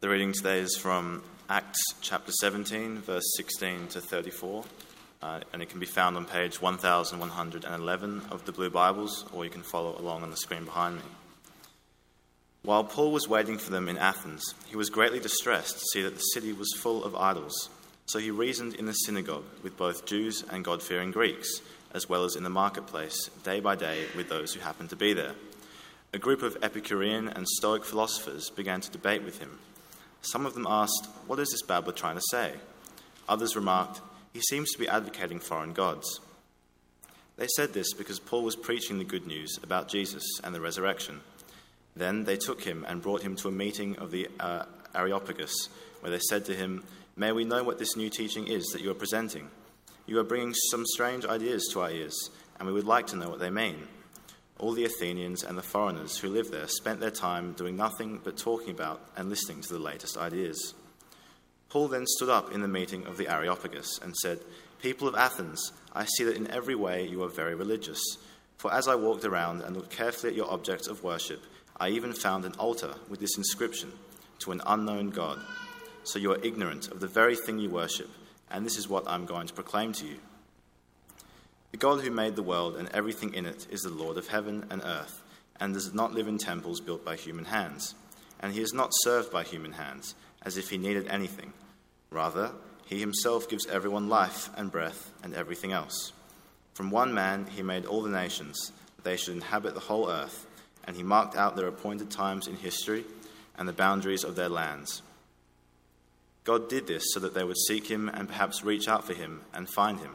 The reading today is from Acts chapter 17, verse 16 to 34, uh, and it can be found on page 1111 of the Blue Bibles, or you can follow along on the screen behind me. While Paul was waiting for them in Athens, he was greatly distressed to see that the city was full of idols. So he reasoned in the synagogue with both Jews and God fearing Greeks, as well as in the marketplace, day by day, with those who happened to be there. A group of Epicurean and Stoic philosophers began to debate with him some of them asked, What is this babbler trying to say? Others remarked, He seems to be advocating foreign gods. They said this because Paul was preaching the good news about Jesus and the resurrection. Then they took him and brought him to a meeting of the uh, Areopagus, where they said to him, May we know what this new teaching is that you are presenting? You are bringing some strange ideas to our ears, and we would like to know what they mean. All the Athenians and the foreigners who lived there spent their time doing nothing but talking about and listening to the latest ideas. Paul then stood up in the meeting of the Areopagus and said, People of Athens, I see that in every way you are very religious. For as I walked around and looked carefully at your objects of worship, I even found an altar with this inscription To an unknown God. So you are ignorant of the very thing you worship, and this is what I'm going to proclaim to you. The God who made the world and everything in it is the Lord of heaven and earth, and does not live in temples built by human hands. And he is not served by human hands, as if he needed anything. Rather, he himself gives everyone life and breath and everything else. From one man he made all the nations, that they should inhabit the whole earth, and he marked out their appointed times in history and the boundaries of their lands. God did this so that they would seek him and perhaps reach out for him and find him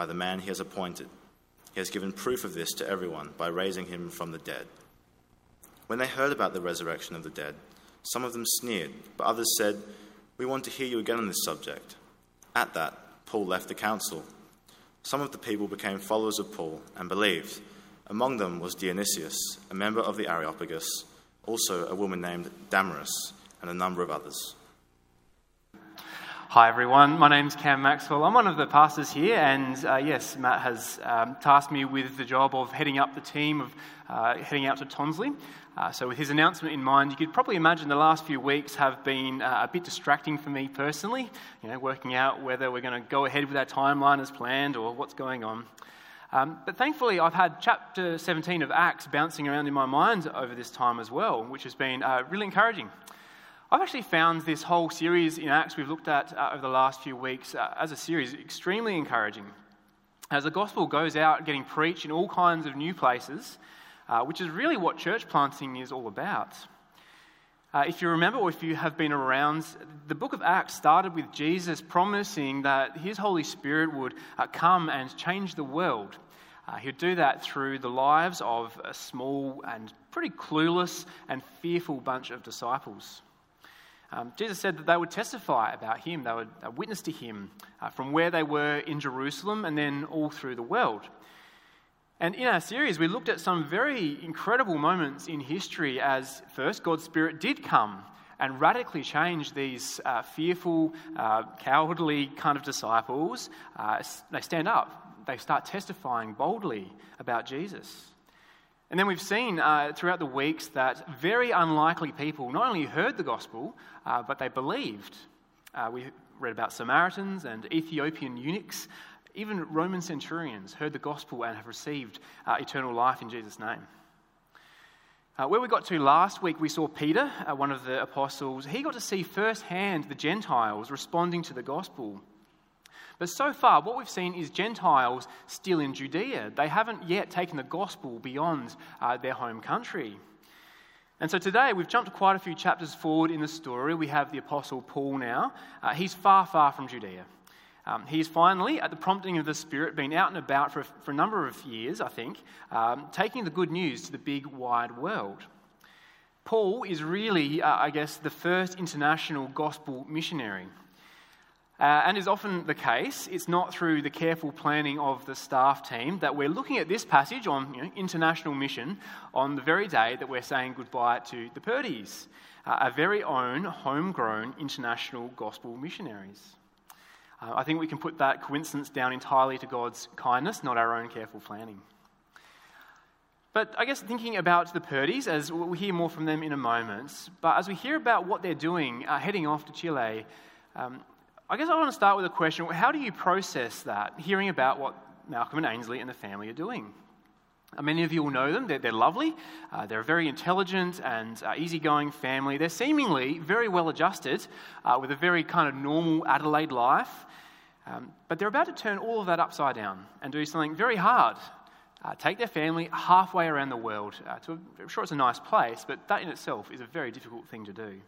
by the man he has appointed. He has given proof of this to everyone by raising him from the dead. When they heard about the resurrection of the dead, some of them sneered, but others said, We want to hear you again on this subject. At that, Paul left the council. Some of the people became followers of Paul and believed. Among them was Dionysius, a member of the Areopagus, also a woman named Damaris, and a number of others. Hi, everyone. My name's Cam Maxwell. I'm one of the pastors here, and uh, yes, Matt has um, tasked me with the job of heading up the team of uh, heading out to Tonsley. Uh, so, with his announcement in mind, you could probably imagine the last few weeks have been uh, a bit distracting for me personally, you know, working out whether we're going to go ahead with our timeline as planned or what's going on. Um, but thankfully, I've had chapter 17 of Acts bouncing around in my mind over this time as well, which has been uh, really encouraging. I've actually found this whole series in Acts we've looked at uh, over the last few weeks uh, as a series extremely encouraging. As the gospel goes out getting preached in all kinds of new places, uh, which is really what church planting is all about. Uh, if you remember, or if you have been around, the book of Acts started with Jesus promising that his Holy Spirit would uh, come and change the world. Uh, he would do that through the lives of a small and pretty clueless and fearful bunch of disciples. Um, Jesus said that they would testify about him, they would uh, witness to him uh, from where they were in Jerusalem and then all through the world. And in our series, we looked at some very incredible moments in history as first God's Spirit did come and radically change these uh, fearful, uh, cowardly kind of disciples. Uh, they stand up, they start testifying boldly about Jesus. And then we've seen uh, throughout the weeks that very unlikely people not only heard the gospel, uh, but they believed. Uh, we read about Samaritans and Ethiopian eunuchs. Even Roman centurions heard the gospel and have received uh, eternal life in Jesus' name. Uh, where we got to last week, we saw Peter, uh, one of the apostles. He got to see firsthand the Gentiles responding to the gospel. But so far, what we've seen is Gentiles still in Judea. They haven't yet taken the gospel beyond uh, their home country. And so today we've jumped quite a few chapters forward in the story. We have the Apostle Paul now. Uh, he's far, far from Judea. Um, he's finally, at the prompting of the Spirit, been out and about for, for a number of years, I think, um, taking the good news to the big, wide world. Paul is really, uh, I guess, the first international gospel missionary. Uh, and is often the case, it's not through the careful planning of the staff team that we're looking at this passage on you know, international mission on the very day that we're saying goodbye to the Purdy's, uh, our very own homegrown international gospel missionaries. Uh, I think we can put that coincidence down entirely to God's kindness, not our own careful planning. But I guess thinking about the Purdy's, as we'll hear more from them in a moment, but as we hear about what they're doing, uh, heading off to Chile, um, I guess I want to start with a question how do you process that, hearing about what Malcolm and Ainsley and the family are doing? Uh, many of you will know them. They're, they're lovely. Uh, they're a very intelligent and uh, easygoing family. They're seemingly very well adjusted uh, with a very kind of normal Adelaide life. Um, but they're about to turn all of that upside down and do something very hard. Uh, take their family halfway around the world. Uh, to I'm sure it's a nice place, but that in itself is a very difficult thing to do.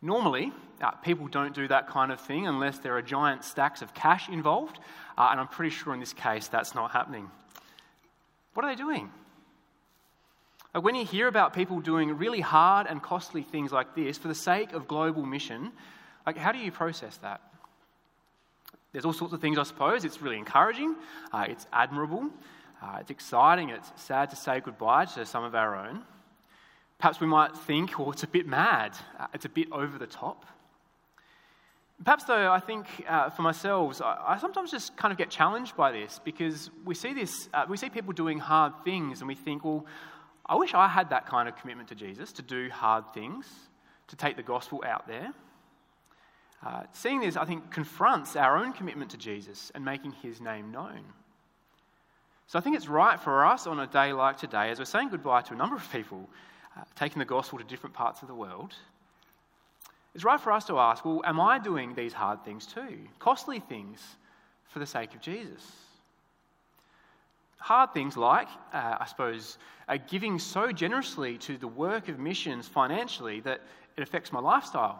Normally, uh, people don't do that kind of thing unless there are giant stacks of cash involved, uh, and I'm pretty sure in this case that's not happening. What are they doing? When you hear about people doing really hard and costly things like this for the sake of global mission, like how do you process that? There's all sorts of things, I suppose. It's really encouraging, uh, it's admirable, uh, it's exciting, it's sad to say goodbye to some of our own. Perhaps we might think, well, it's a bit mad, uh, it's a bit over the top. Perhaps, though, I think uh, for myself, I, I, sometimes just kind of get challenged by this because we see this, uh, we see people doing hard things, and we think, well, I wish I had that kind of commitment to Jesus to do hard things, to take the gospel out there. Uh, seeing this, I think, confronts our own commitment to Jesus and making his name known. So I think it's right for us on a day like today, as we're saying goodbye to a number of people, uh, taking the gospel to different parts of the world, it's right for us to ask, well, am I doing these hard things too? Costly things for the sake of Jesus? Hard things like, uh, I suppose, uh, giving so generously to the work of missions financially that it affects my lifestyle.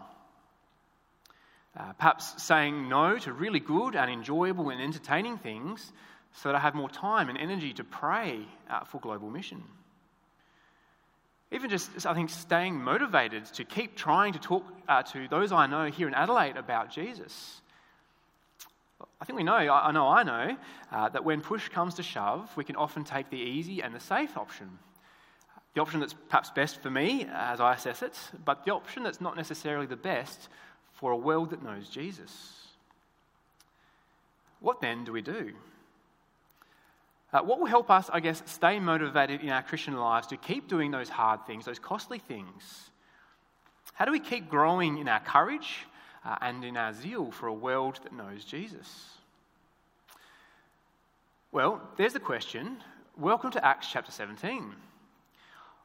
Uh, perhaps saying no to really good and enjoyable and entertaining things so that I have more time and energy to pray uh, for global mission. Even just, I think, staying motivated to keep trying to talk uh, to those I know here in Adelaide about Jesus. I think we know, I know I know, uh, that when push comes to shove, we can often take the easy and the safe option. The option that's perhaps best for me as I assess it, but the option that's not necessarily the best for a world that knows Jesus. What then do we do? Uh, what will help us, I guess, stay motivated in our Christian lives to keep doing those hard things, those costly things? How do we keep growing in our courage uh, and in our zeal for a world that knows Jesus? Well, there's the question. Welcome to Acts chapter 17.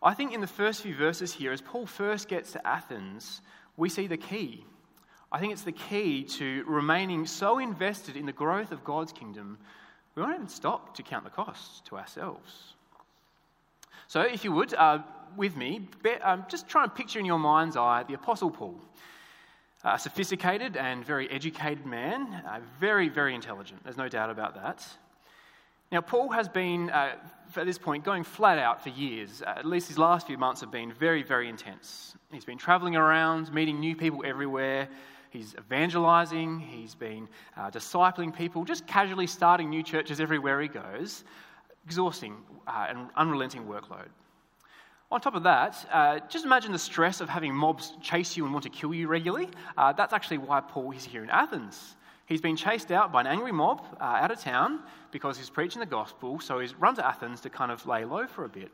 I think in the first few verses here, as Paul first gets to Athens, we see the key. I think it's the key to remaining so invested in the growth of God's kingdom, we won't even stop to count the costs to ourselves. So, if you would, uh, with me, um, just try and picture in your mind's eye the Apostle Paul. A sophisticated and very educated man, uh, very, very intelligent, there's no doubt about that. Now, Paul has been, uh, at this point, going flat out for years. Uh, at least his last few months have been very, very intense. He's been traveling around, meeting new people everywhere, He's evangelizing, he's been uh, discipling people, just casually starting new churches everywhere he goes. Exhausting uh, and unrelenting workload. On top of that, uh, just imagine the stress of having mobs chase you and want to kill you regularly. Uh, that's actually why Paul is here in Athens. He's been chased out by an angry mob uh, out of town because he's preaching the gospel, so he's run to Athens to kind of lay low for a bit.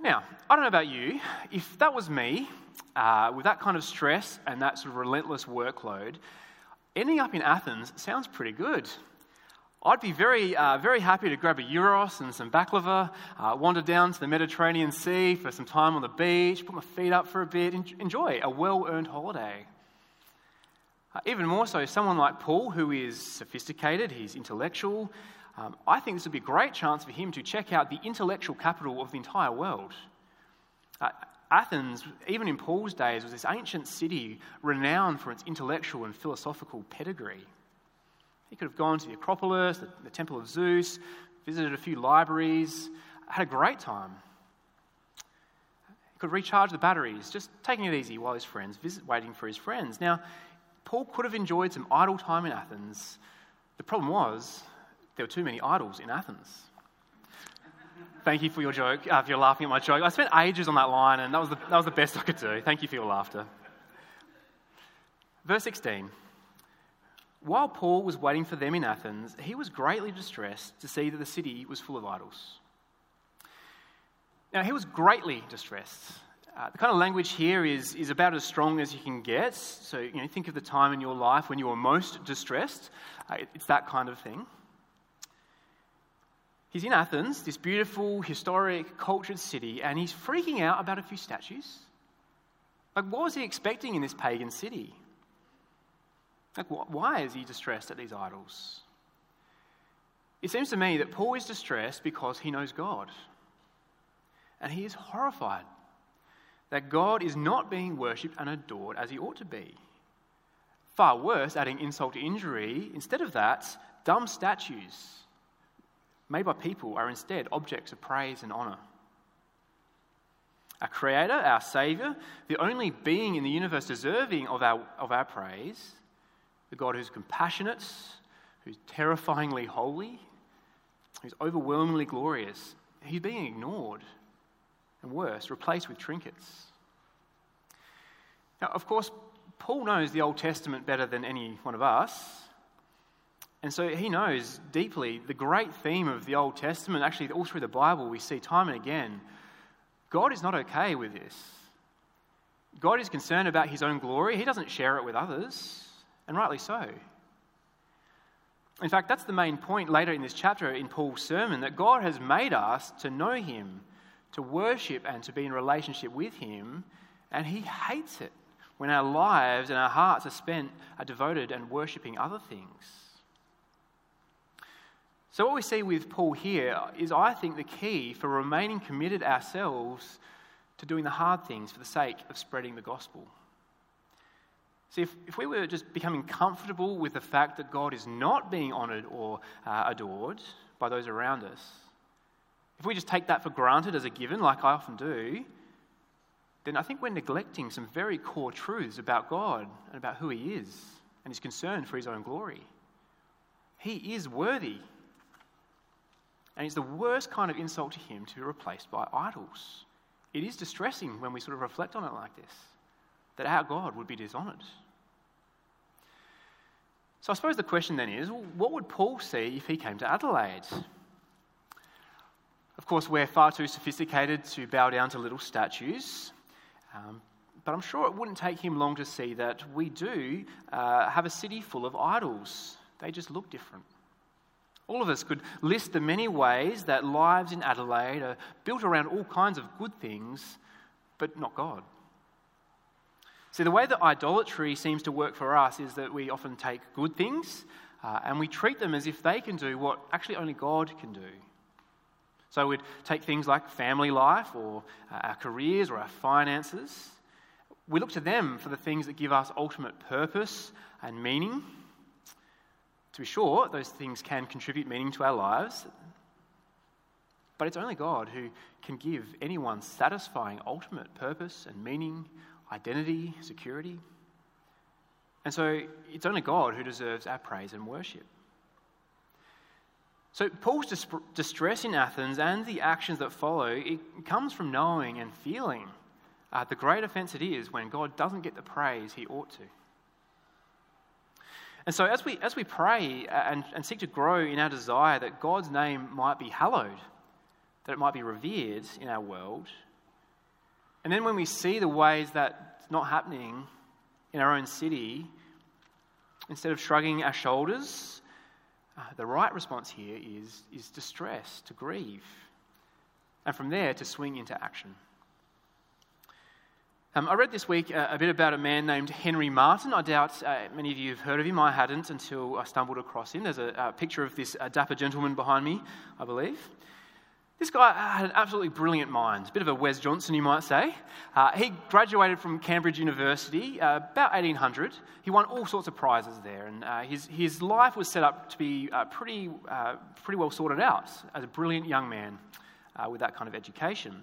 Now, I don't know about you, if that was me, uh, with that kind of stress and that sort of relentless workload, ending up in Athens sounds pretty good. I'd be very, uh, very happy to grab a gyros and some baklava, uh, wander down to the Mediterranean Sea for some time on the beach, put my feet up for a bit, enjoy a well earned holiday. Uh, even more so, someone like Paul, who is sophisticated, he's intellectual, um, I think this would be a great chance for him to check out the intellectual capital of the entire world. Uh, Athens, even in Paul's days, was this ancient city renowned for its intellectual and philosophical pedigree. He could have gone to the Acropolis, the, the Temple of Zeus, visited a few libraries, had a great time. He could recharge the batteries, just taking it easy while his friends visit, waiting for his friends. Now, Paul could have enjoyed some idle time in Athens. The problem was there were too many idols in Athens. Thank you for your joke, uh, if you're laughing at my joke. I spent ages on that line, and that was, the, that was the best I could do. Thank you for your laughter. Verse 16. While Paul was waiting for them in Athens, he was greatly distressed to see that the city was full of idols. Now, he was greatly distressed. Uh, the kind of language here is, is about as strong as you can get. So, you know, think of the time in your life when you were most distressed. Uh, it, it's that kind of thing. He's in Athens, this beautiful, historic, cultured city, and he's freaking out about a few statues. Like, what was he expecting in this pagan city? Like, why is he distressed at these idols? It seems to me that Paul is distressed because he knows God. And he is horrified that God is not being worshipped and adored as he ought to be. Far worse, adding insult to injury, instead of that, dumb statues made by people are instead objects of praise and honour. Our Creator, our Saviour, the only being in the universe deserving of our, of our praise, the God who's compassionate, who's terrifyingly holy, who's overwhelmingly glorious, he's being ignored and worse, replaced with trinkets. Now, of course, Paul knows the Old Testament better than any one of us. And so he knows deeply the great theme of the Old Testament, actually, all through the Bible, we see time and again God is not okay with this. God is concerned about his own glory, he doesn't share it with others, and rightly so. In fact, that's the main point later in this chapter in Paul's sermon that God has made us to know him to worship and to be in relationship with Him, and He hates it when our lives and our hearts are spent, are devoted and worshipping other things. So, what we see with Paul here is, I think, the key for remaining committed ourselves to doing the hard things for the sake of spreading the gospel. See, if, if we were just becoming comfortable with the fact that God is not being honoured or uh, adored by those around us, if we just take that for granted as a given, like I often do, then I think we're neglecting some very core truths about God and about who He is and His concern for His own glory. He is worthy. And it's the worst kind of insult to Him to be replaced by idols. It is distressing when we sort of reflect on it like this that our God would be dishonoured. So I suppose the question then is what would Paul see if he came to Adelaide? Of course, we're far too sophisticated to bow down to little statues, um, but I'm sure it wouldn't take him long to see that we do uh, have a city full of idols. They just look different. All of us could list the many ways that lives in Adelaide are built around all kinds of good things, but not God. See, the way that idolatry seems to work for us is that we often take good things uh, and we treat them as if they can do what actually only God can do. So we'd take things like family life or uh, our careers or our finances. We look to them for the things that give us ultimate purpose and meaning. To be sure, those things can contribute meaning to our lives, but it's only God who can give anyone satisfying ultimate purpose and meaning, identity, security. And so it's only God who deserves our praise and worship. So, Paul's distress in Athens and the actions that follow, it comes from knowing and feeling uh, the great offense it is when God doesn't get the praise he ought to. And so, as we, as we pray and, and seek to grow in our desire that God's name might be hallowed, that it might be revered in our world, and then when we see the ways that it's not happening in our own city, instead of shrugging our shoulders uh, the right response here is, is distress, to grieve, and from there to swing into action. Um, I read this week a, a, bit about a man named Henry Martyn. I doubt uh, many of you have heard of him. I hadn't until I stumbled across him. There's a, a picture of this dapper gentleman behind me, I believe. This guy had an absolutely brilliant mind, a bit of a Wes Johnson, you might say. Uh, he graduated from Cambridge University uh, about 1800. He won all sorts of prizes there, and uh, his, his life was set up to be uh, pretty, uh, pretty well sorted out as a brilliant young man uh, with that kind of education.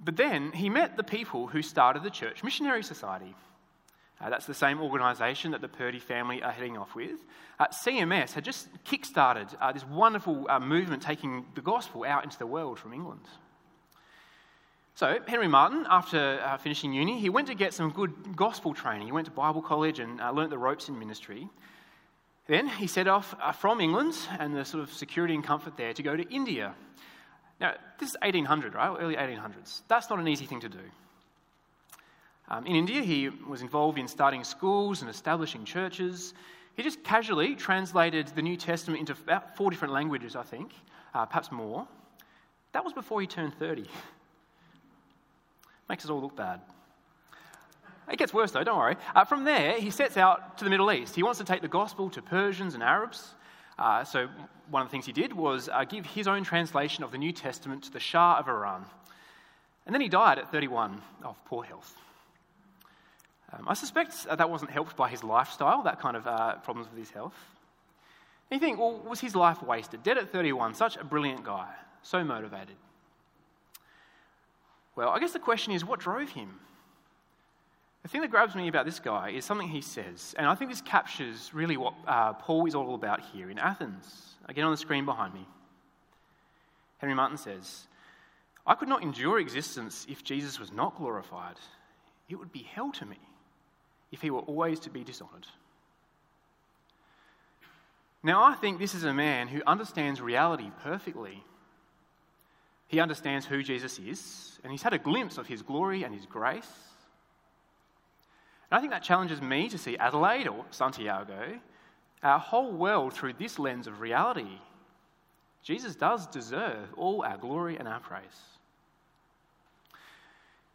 But then he met the people who started the Church Missionary Society. Uh, that's the same organisation that the Purdy family are heading off with. Uh, CMS had just kick-started uh, this wonderful uh, movement taking the gospel out into the world from England. So, Henry Martyn, after uh, finishing uni, he went to get some good gospel training. He went to Bible college and uh, learnt the ropes in ministry. Then he set off from England and the sort of security and comfort there to go to India. Now, this is 1800, right? Early 1800s. That's not an easy thing to do. Um, in India, he was involved in starting schools and establishing churches. He just casually translated the New Testament into about four different languages, I think, uh, perhaps more. That was before he turned 30. Makes us all look bad. It gets worse, though, don't worry. Uh, from there, he sets out to the Middle East. He wants to take the gospel to Persians and Arabs. Uh, so, one of the things he did was uh, give his own translation of the New Testament to the Shah of Iran. And then he died at 31 of poor health. Um, I suspect that wasn't helped by his lifestyle, that kind of uh, problems with his health. And you think, well, was his life wasted? Dead at 31, such a brilliant guy, so motivated. Well, I guess the question is, what drove him? The thing that grabs me about this guy is something he says, and I think this captures really what uh, Paul is all about here in Athens. Again, on the screen behind me. Henry Martyn says, I could not endure existence if Jesus was not glorified. It would be hell to me if he were always to be dishonoured. Now, I think this is a man who understands reality perfectly. He understands who Jesus is, and he's had a glimpse of his glory and his grace. And I think that challenges me to see Adelaide or Santiago, our whole world, through this lens of reality. Jesus does deserve all our glory and our praise.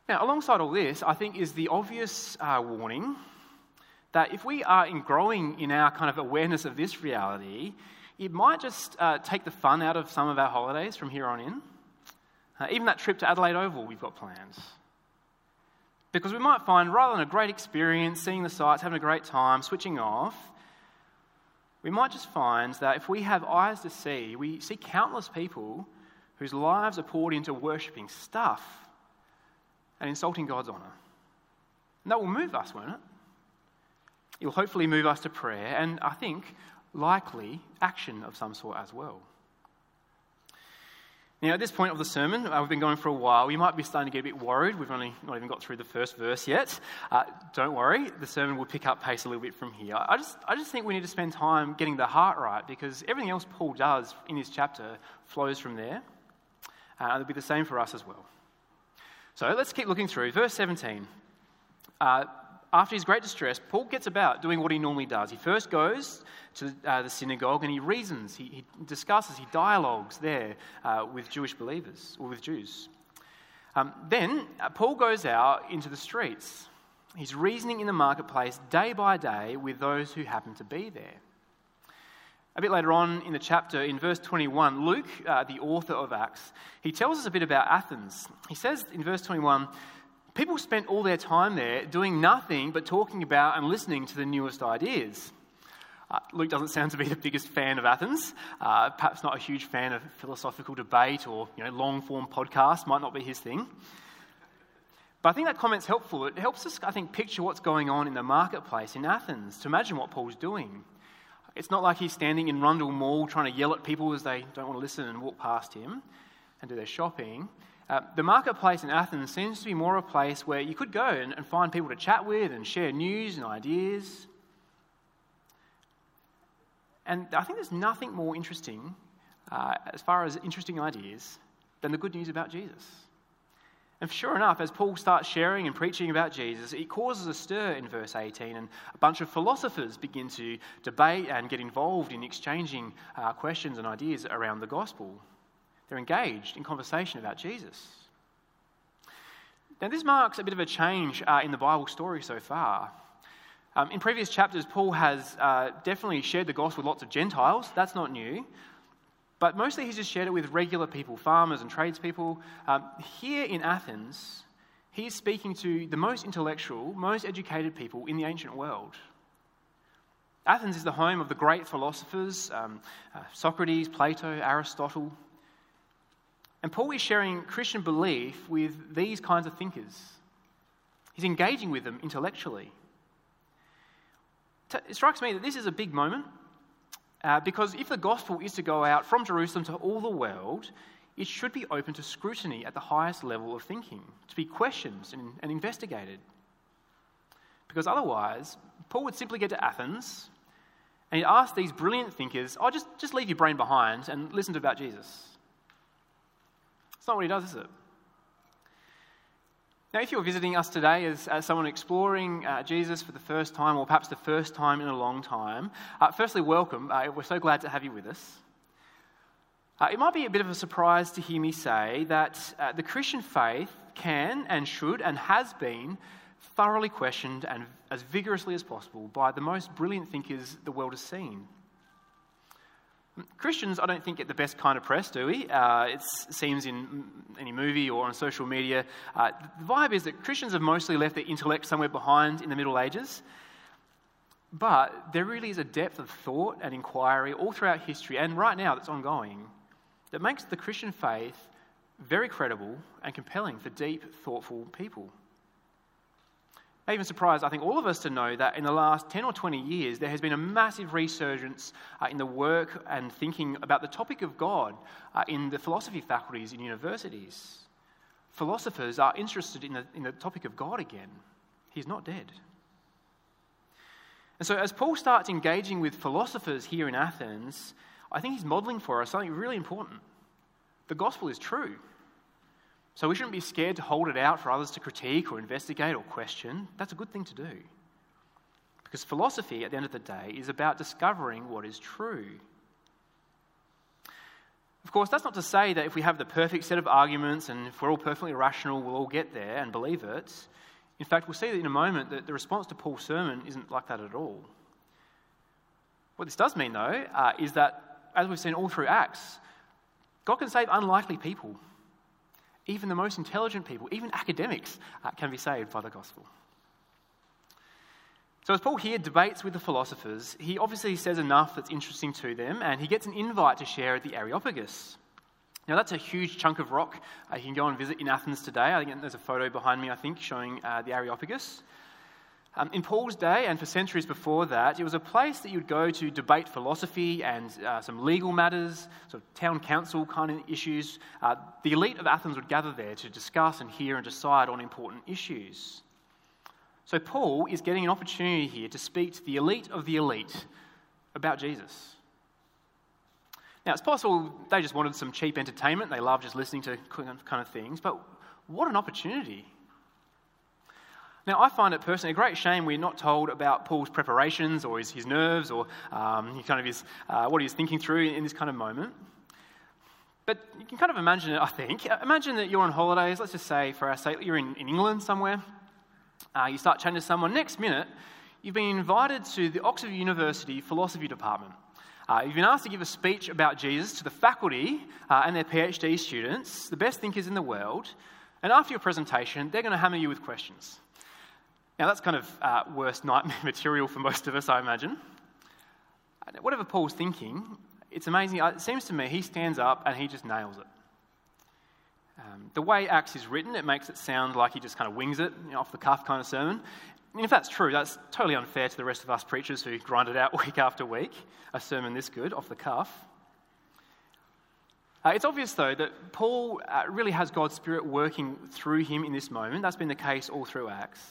Now, alongside all this, I think is the obvious uh, warning that if we are in growing in our kind of awareness of this reality, it might just uh, take the fun out of some of our holidays from here on in. Uh, even that trip to Adelaide Oval, we've got plans. Because we might find rather than a great experience, seeing the sights, having a great time, switching off, we might just find that if we have eyes to see, we see countless people whose lives are poured into worshipping stuff and insulting God's honour. And that will move us, won't it? It will hopefully move us to prayer and I think likely action of some sort as well. Now, at this point of the sermon, uh, we've been going for a while. You might be starting to get a bit worried. We've only not even got through the first verse yet. Uh, don't worry, the sermon will pick up pace a little bit from here. I just, I just think we need to spend time getting the heart right because everything else Paul does in this chapter flows from there. Uh, it'll be the same for us as well. So let's keep looking through. Verse 17. Uh, after his great distress, Paul gets about doing what he normally does. He first goes to uh, the synagogue and he reasons, he, he discusses, he dialogues there uh, with Jewish believers or with Jews. Um, then uh, Paul goes out into the streets. He's reasoning in the marketplace day by day with those who happen to be there. A bit later on in the chapter, in verse 21, Luke, uh, the author of Acts, he tells us a bit about Athens. He says in verse 21 people spent all their time there doing nothing but talking about and listening to the newest ideas. Uh, Luke doesn't sound to be the biggest fan of Athens. Uh, perhaps not a huge fan of philosophical debate or you know, long form podcasts, might not be his thing. But I think that comment's helpful. It helps us, I think, picture what's going on in the marketplace in Athens, to imagine what Paul's doing. It's not like he's standing in Rundle Mall trying to yell at people as they don't want to listen and walk past him and do their shopping. Uh, the marketplace in Athens seems to be more a place where you could go and, and find people to chat with and share news and ideas. And I think there's nothing more interesting, uh, as far as interesting ideas, than the good news about Jesus. And sure enough, as Paul starts sharing and preaching about Jesus, it causes a stir in verse 18, and a bunch of philosophers begin to debate and get involved in exchanging uh, questions and ideas around the gospel. They're engaged in conversation about Jesus. Now, this marks a bit of a change uh, in the Bible story so far. Um, in previous chapters, Paul has uh, definitely shared the gospel with lots of Gentiles. That's not new. But mostly he's just shared it with regular people, farmers and tradespeople. Um, here in Athens, he's speaking to the most intellectual, most educated people in the ancient world. Athens is the home of the great philosophers um, uh, Socrates, Plato, Aristotle. And Paul is sharing Christian belief with these kinds of thinkers. He's engaging with them intellectually. It strikes me that this is a big moment uh, because if the gospel is to go out from Jerusalem to all the world, it should be open to scrutiny at the highest level of thinking, to be questioned and, and investigated. Because otherwise, Paul would simply get to Athens and he'd ask these brilliant thinkers, oh, just, just leave your brain behind and listen to about Jesus. It's not what he does, is it? Now, if you're visiting us today as, as someone exploring uh, Jesus for the first time, or perhaps the first time in a long time, uh, firstly, welcome. Uh, we're so glad to have you with us. Uh, it might be a bit of a surprise to hear me say that uh, the Christian faith can and should and has been thoroughly questioned and as vigorously as possible by the most brilliant thinkers the world has seen. Christians, I don't think, get the best kind of press, do we? Uh, it seems in any movie or on social media. Uh, the vibe is that Christians have mostly left their intellect somewhere behind in the Middle Ages. But there really is a depth of thought and inquiry all throughout history, and right now that's ongoing, that makes the Christian faith very credible and compelling for deep, thoughtful people. I'm even surprised, I think, all of us to know that in the last 10 or 20 years, there has been a massive resurgence uh, in the work and thinking about the topic of God uh, in the philosophy faculties in universities. Philosophers are interested in the, in the topic of God again. He's not dead. And so, as Paul starts engaging with philosophers here in Athens, I think he's modeling for us something really important. The gospel is true. So we shouldn't be scared to hold it out for others to critique or investigate or question. That's a good thing to do. Because philosophy, at the end of the day, is about discovering what is true. Of course, that's not to say that if we have the perfect set of arguments and if we're all perfectly rational, we'll all get there and believe it. In fact, we'll see in a moment that the response to Paul's sermon isn't like that at all. What this does mean, though, uh, is that, as we've seen all through Acts, God can save unlikely people. Even the most intelligent people, even academics, uh, can be saved by the gospel. So, as Paul here debates with the philosophers, he obviously says enough that's interesting to them, and he gets an invite to share at the Areopagus. Now, that's a huge chunk of rock uh, you can go and visit in Athens today. I think there's a photo behind me, I think, showing uh, the Areopagus. Um, in Paul's day, and for centuries before that, it was a place that you'd go to debate philosophy and uh, some legal matters, sort of town council kind of issues. Uh, the elite of Athens would gather there to discuss and hear and decide on important issues. So, Paul is getting an opportunity here to speak to the elite of the elite about Jesus. Now, it's possible they just wanted some cheap entertainment, they love just listening to kind of things, but what an opportunity now, I find it personally a great shame we're not told about Paul's preparations or his, his nerves or um, kind of his, uh, what he was thinking through in, in this kind of moment. But you can kind of imagine it, I think. Imagine that you're on holidays, let's just say, for our sake, you're in, in England somewhere. Uh, you start chatting to someone. Next minute, you've been invited to the Oxford University Philosophy Department. Uh, you've been asked to give a speech about Jesus to the faculty uh, and their PhD students, the best thinkers in the world. And after your presentation, they're going to hammer you with questions. Now, that's kind of uh, worst nightmare material for most of us, I imagine. Whatever Paul's thinking, it's amazing. It seems to me he stands up and he just nails it. Um, the way Acts is written, it makes it sound like he just kind of wings it, you know, off the cuff kind of sermon. And if that's true, that's totally unfair to the rest of us preachers who grind it out week after week, a sermon this good, off the cuff. Uh, it's obvious, though, that Paul uh, really has God's Spirit working through him in this moment. That's been the case all through Acts.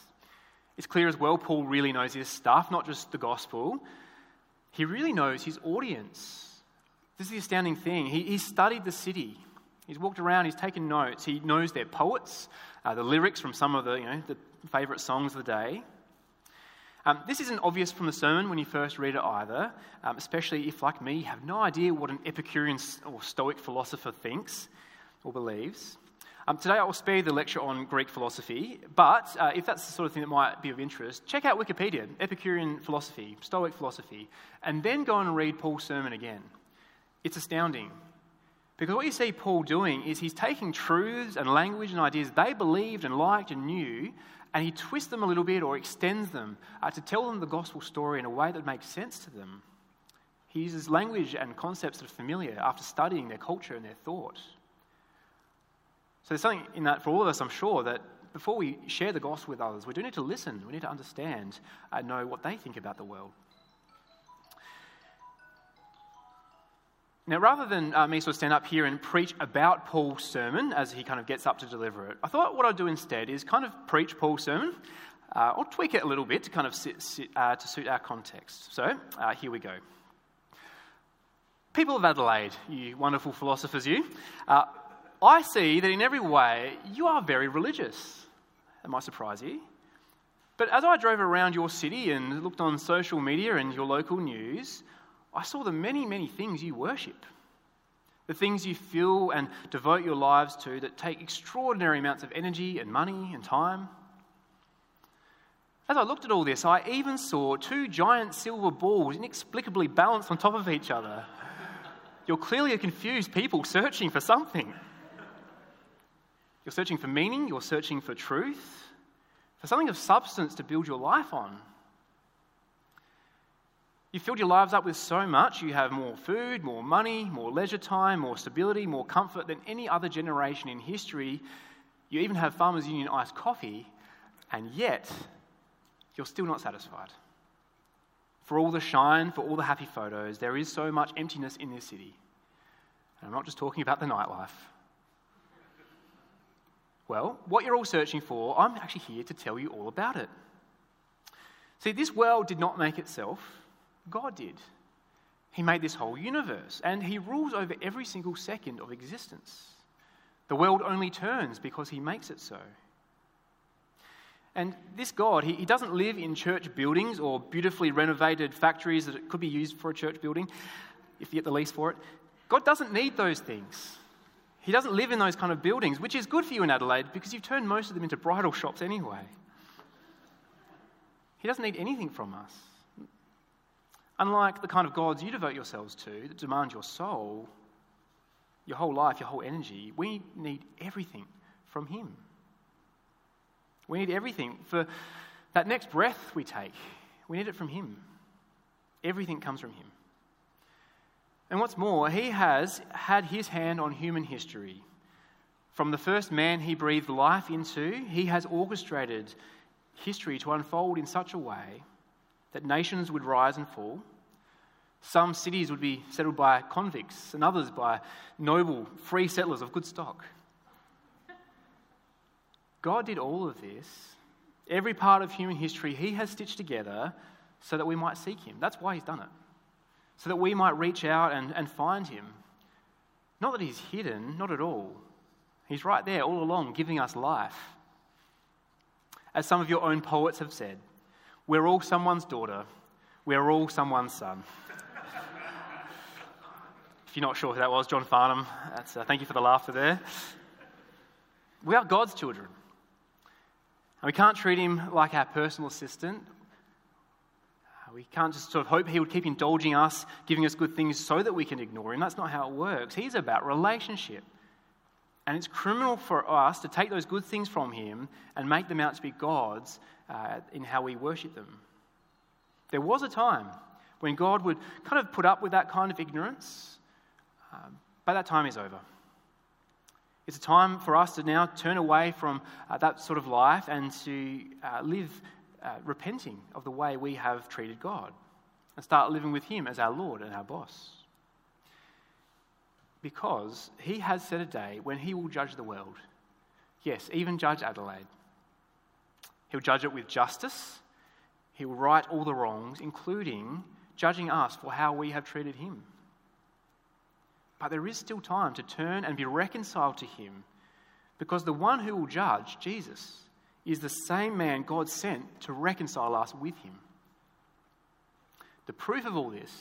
It's clear as well, Paul really knows his stuff, not just the gospel. He really knows his audience. This is the astounding thing. He, he's studied the city. He's walked around, he's taken notes. He knows their poets, uh, the lyrics from some of the, you know, the favourite songs of the day. Um, this isn't obvious from the sermon when you first read it either, um, especially if, like me, you have no idea what an Epicurean or Stoic philosopher thinks or believes. Um, today I will spare you the lecture on Greek philosophy, but uh, if that's the sort of thing that might be of interest, check out Wikipedia, Epicurean philosophy, Stoic philosophy, and then go and read Paul's sermon again. It's astounding. Because what you see Paul doing is he's taking truths and language and ideas they believed and liked and knew, and he twists them a little bit or extends them uh, to tell them the gospel story in a way that makes sense to them. He uses language and concepts that are familiar after studying their culture and their thought. So there's something in that for all of us, I'm sure, that before we share the gospel with others, we do need to listen. We need to understand and know what they think about the world. Now, rather than uh, me sort of stand up here and preach about Paul's sermon as he kind of gets up to deliver it, I thought what I'd do instead is kind of preach Paul's sermon uh, or tweak it a little bit to kind of sit, sit, uh, to suit our context. So, uh, here we go. People of Adelaide, you wonderful philosophers, you, uh, I see that in every way you are very religious. That might surprise you. But as I drove around your city and looked on social media and your local news, I saw the many, many things you worship. The things you feel and devote your lives to that take extraordinary amounts of energy and money and time. As I looked at all this, I even saw two giant silver balls inexplicably balanced on top of each other. You're clearly a confused people searching for something. You're searching for meaning, you're searching for truth, for something of substance to build your life on. You've filled your lives up with so much. You have more food, more money, more leisure time, more stability, more comfort than any other generation in history. You even have Farmers Union iced coffee, and yet you're still not satisfied. For all the shine, for all the happy photos, there is so much emptiness in this city. And I'm not just talking about the nightlife. Well, what you're all searching for, I'm actually here to tell you all about it. See, this world did not make itself, God did. He made this whole universe, and He rules over every single second of existence. The world only turns because He makes it so. And this God, he, he, doesn't live in church buildings or beautifully renovated factories that could be used for a church building if you get the lease for it. God doesn't need those things. He doesn't live in those kind of buildings, which is good for you in Adelaide because you've turned most of them into bridal shops anyway. He doesn't need anything from us. Unlike the kind of gods you devote yourselves to that demand your soul, your whole life, your whole energy, we need everything from Him. We need everything. For that next breath we take, we need it from Him. Everything comes from Him. And what's more, He has had His hand on human history. From the first man He breathed life into, He has orchestrated history to unfold in such a way that nations would rise and fall. Some cities would be settled by convicts, and others by noble, free settlers of good stock. God did all of this. Every part of human history He has stitched together so that we might seek Him. That's why He's done it. So that we might reach out and, and find Him. Not that He's hidden, not at all. He's right there all along, giving us life. As some of your own poets have said, we're all someone's daughter, we're all someone's son. if you're not sure who that was, John Farnham, uh, thank you for the laughter there. We are God's children. And we can't treat him like our personal assistant. We can't just sort of hope he would keep indulging us, giving us good things so that we can ignore him. That's not how it works. He's about relationship. And it's criminal for us to take those good things from him and make them out to be gods uh, in how we worship them. There was a time when God would kind of put up with that kind of ignorance, um, but that time is over. It's a time for us to now turn away from uh, that sort of life and to uh, live uh, repenting of the way we have treated God and start living with Him as our Lord and our boss. Because He has set a day when He will judge the world. Yes, even judge Adelaide. He'll judge it with justice. He will right all the wrongs, including judging us for how we have treated Him. But there is still time to turn and be reconciled to Him because the one who will judge, Jesus, is the same man God sent to reconcile us with Him. The proof of all this,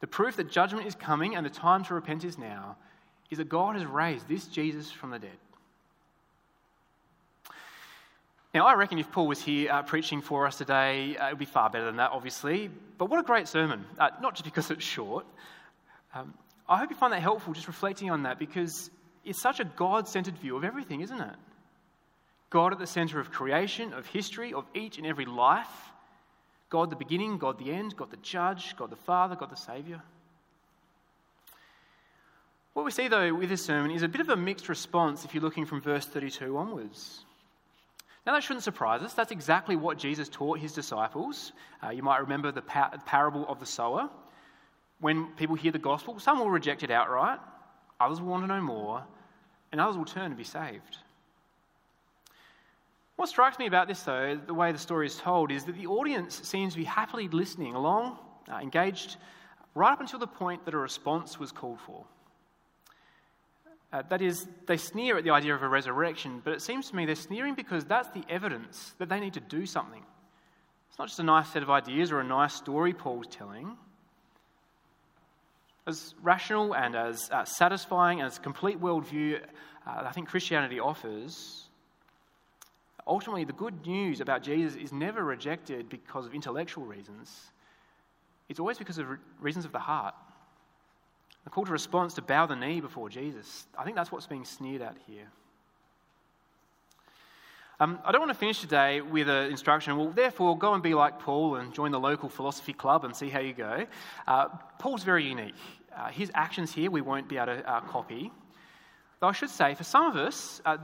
the proof that judgment is coming and the time to repent is now, is that God has raised this Jesus from the dead. Now, I reckon if Paul was here uh, preaching for us today, uh, it would be far better than that, obviously. But what a great sermon. Uh, not just because it's short, um, I hope you find that helpful just reflecting on that because it's such a God centered view of everything, isn't it? God at the center of creation, of history, of each and every life. God the beginning, God the end, God the judge, God the Father, God the Savior. What we see, though, with this sermon is a bit of a mixed response if you're looking from verse 32 onwards. Now, that shouldn't surprise us. That's exactly what Jesus taught his disciples. Uh, you might remember the par- parable of the sower. When people hear the gospel, some will reject it outright, others will want to know more, and others will turn and be saved. What strikes me about this, though, the way the story is told, is that the audience seems to be happily listening along, uh, engaged, right up until the point that a response was called for. Uh, that is, they sneer at the idea of a resurrection, but it seems to me they're sneering because that's the evidence that they need to do something. It's not just a nice set of ideas or a nice story Paul's telling. As rational and as uh, satisfying as complete worldview uh, I think Christianity offers, ultimately the good news about Jesus is never rejected because of intellectual reasons. It's always because of re- reasons of the heart. The call to response to bow the knee before Jesus. I think that's what's being sneered at here. Um, I don't want to finish today with an instruction, well, therefore, go and be like Paul and join the local philosophy club and see how you go. Uh, Paul's very unique. Uh, his actions here we won't be able to uh, copy. Though I should say, for some of us, uh,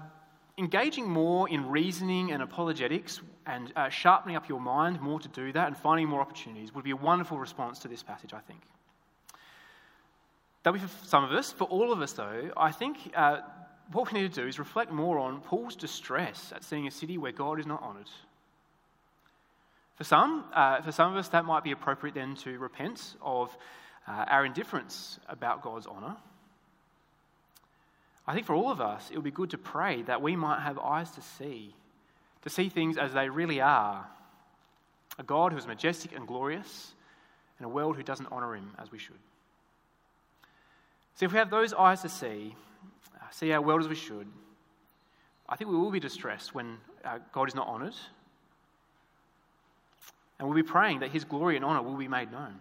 engaging more in reasoning and apologetics and uh, sharpening up your mind more to do that and finding more opportunities would be a wonderful response to this passage, I think. That'll be for some of us. For all of us, though, I think uh, what we need to do is reflect more on Paul's distress at seeing a city where God is not honoured. For some, uh, for some of us, that might be appropriate then to repent of uh, our indifference about God's honour. I think for all of us, it would be good to pray that we might have eyes to see, to see things as they really are. A God who is majestic and glorious, and a world who doesn't honour him as we should. So, if we have those eyes to see, uh, see our world as we should, I think we will be distressed when uh, God is not honoured. And we'll be praying that His glory and honour will be made known.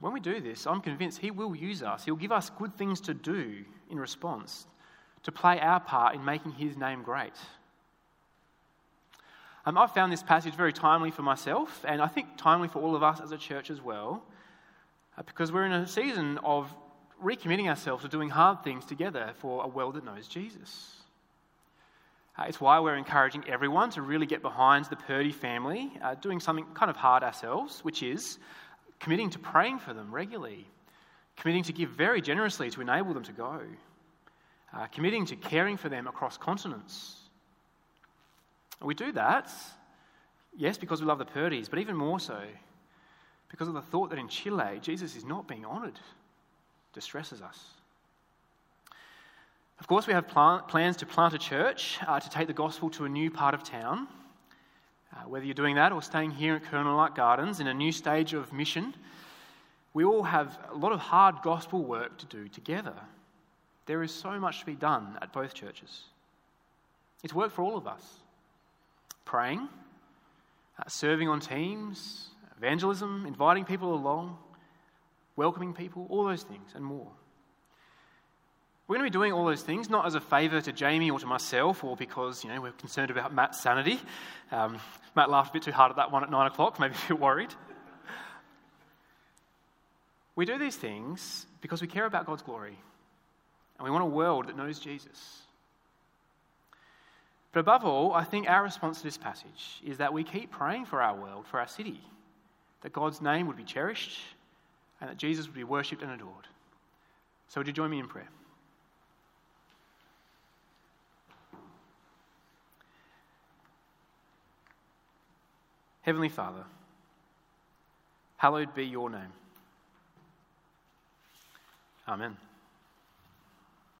When we do this, I'm convinced He will use us. He'll give us good things to do in response, to play our part in making His name great. Um, I've found this passage very timely for myself, and I think timely for all of us as a church as well. Uh, because we're in a season of recommitting ourselves to doing hard things together for a world that knows Jesus. Uh, it's why we're encouraging everyone to really get behind the Purdy family, uh, doing something kind of hard ourselves, which is committing to praying for them regularly, committing to give very generously to enable them to go, uh, committing to caring for them across continents. We do that, yes, because we love the Purdys, but even more so because of the thought that in Chile, Jesus is not being honoured, distresses us. Of course, we have plans to plant a church uh, to take the gospel to a new part of town. Uh, whether you're doing that or staying here at Colonel Light Gardens in a new stage of mission, we all have a lot of hard gospel work to do together. There is so much to be done at both churches. It's work for all of us praying, uh, serving on teams, evangelism, inviting people along, welcoming people, all those things and more. We're going to be doing all those things not as a favour to Jamie or to myself or because you know, we're concerned about Matt's sanity. Um, Matt laughed a bit too hard at that one at nine o'clock, maybe a bit worried. We do these things because we care about God's glory and we want a world that knows Jesus. But above all, I think our response to this passage is that we keep praying for our world, for our city, that God's name would be cherished and that Jesus would be worshipped and adored. So, would you join me in prayer? Heavenly Father, hallowed be your name. Amen.